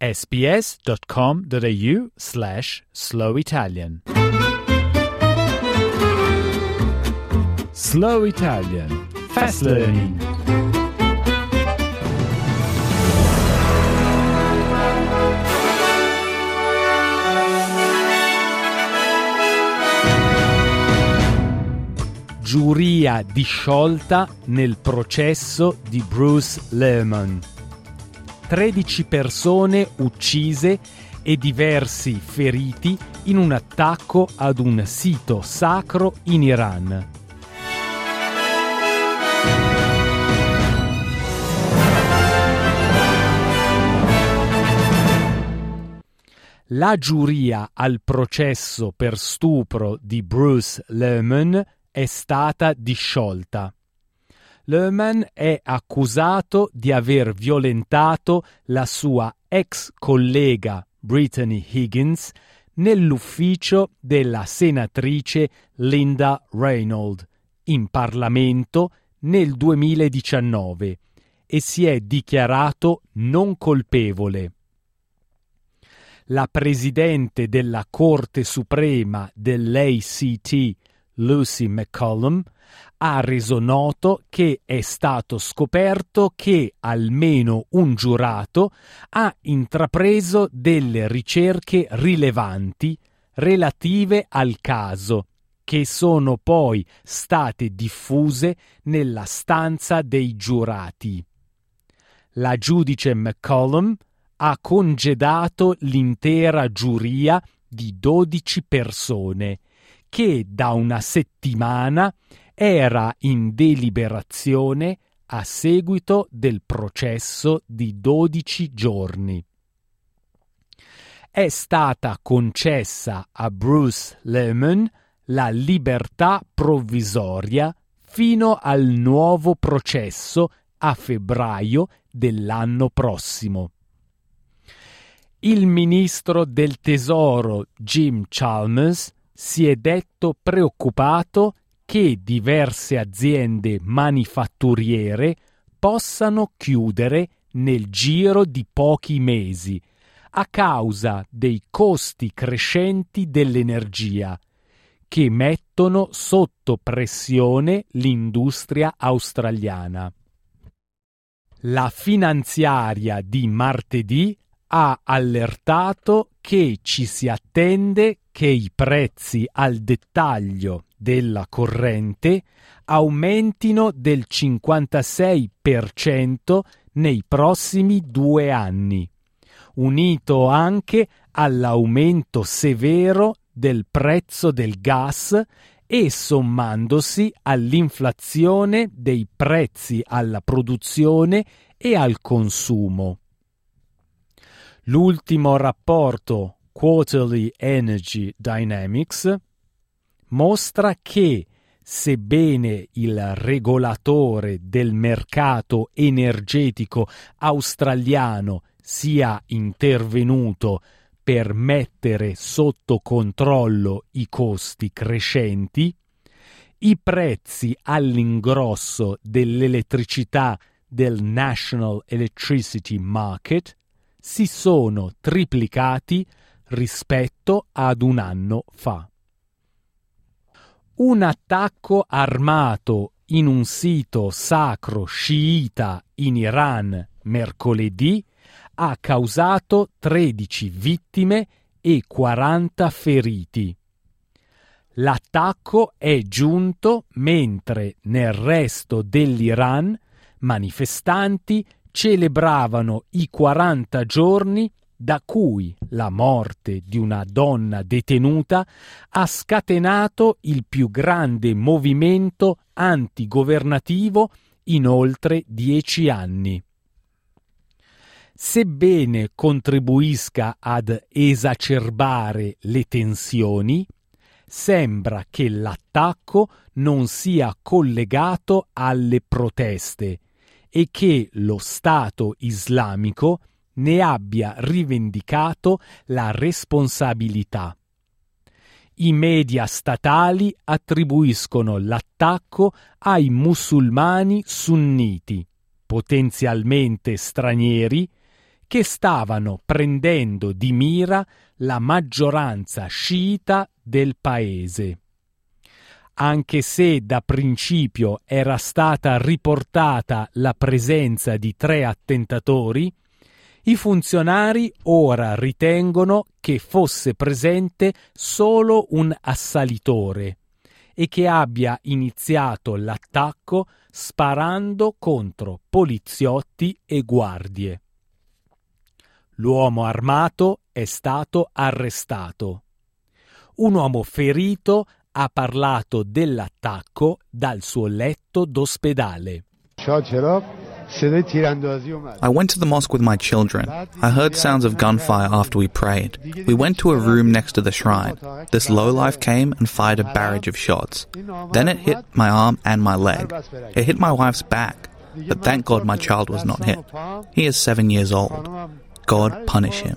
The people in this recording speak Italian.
sbs.com.au slash slow Italian. Slow Italian Fast Learning Giuria disciolta nel processo di Bruce Lehman. 13 persone uccise e diversi feriti in un attacco ad un sito sacro in Iran. La giuria al processo per stupro di Bruce Lehman è stata disciolta. Lehman è accusato di aver violentato la sua ex collega Brittany Higgins nell'ufficio della senatrice Linda Reynolds in Parlamento nel 2019 e si è dichiarato non colpevole. La presidente della Corte Suprema dell'ACT, Lucy McCollum, ha reso noto che è stato scoperto che almeno un giurato ha intrapreso delle ricerche rilevanti relative al caso, che sono poi state diffuse nella stanza dei giurati. La giudice McCollum ha congedato l'intera giuria di 12 persone che da una settimana era in deliberazione a seguito del processo di 12 giorni. È stata concessa a Bruce Lemon la libertà provvisoria fino al nuovo processo a febbraio dell'anno prossimo. Il ministro del Tesoro Jim Chalmers si è detto preoccupato che diverse aziende manifatturiere possano chiudere nel giro di pochi mesi a causa dei costi crescenti dell'energia che mettono sotto pressione l'industria australiana. La finanziaria di martedì ha allertato che ci si attende che i prezzi al dettaglio della corrente aumentino del 56% nei prossimi due anni, unito anche all'aumento severo del prezzo del gas e sommandosi all'inflazione dei prezzi alla produzione e al consumo. L'ultimo rapporto Quarterly Energy Dynamics mostra che, sebbene il regolatore del mercato energetico australiano sia intervenuto per mettere sotto controllo i costi crescenti, i prezzi all'ingrosso dell'elettricità del National Electricity Market si sono triplicati rispetto ad un anno fa un attacco armato in un sito sacro sciita in Iran mercoledì ha causato 13 vittime e 40 feriti. L'attacco è giunto mentre nel resto dell'Iran manifestanti celebravano i 40 giorni da cui la morte di una donna detenuta ha scatenato il più grande movimento antigovernativo in oltre dieci anni. sebbene contribuisca ad esacerbare le tensioni, sembra che l'attacco non sia collegato alle proteste e che lo Stato islamico ne abbia rivendicato la responsabilità. I media statali attribuiscono l'attacco ai musulmani sunniti, potenzialmente stranieri, che stavano prendendo di mira la maggioranza sciita del paese. Anche se da principio era stata riportata la presenza di tre attentatori, i funzionari ora ritengono che fosse presente solo un assalitore e che abbia iniziato l'attacco sparando contro poliziotti e guardie. L'uomo armato è stato arrestato. Un uomo ferito ha parlato dell'attacco dal suo letto d'ospedale. I went to the mosque with my children. I heard sounds of gunfire after we prayed. We went to a room next to the shrine. This lowlife came and fired a barrage of shots. Then it hit my arm and my leg. It hit my wife's back, but thank God my child was not hit. He is seven years old. God punish him.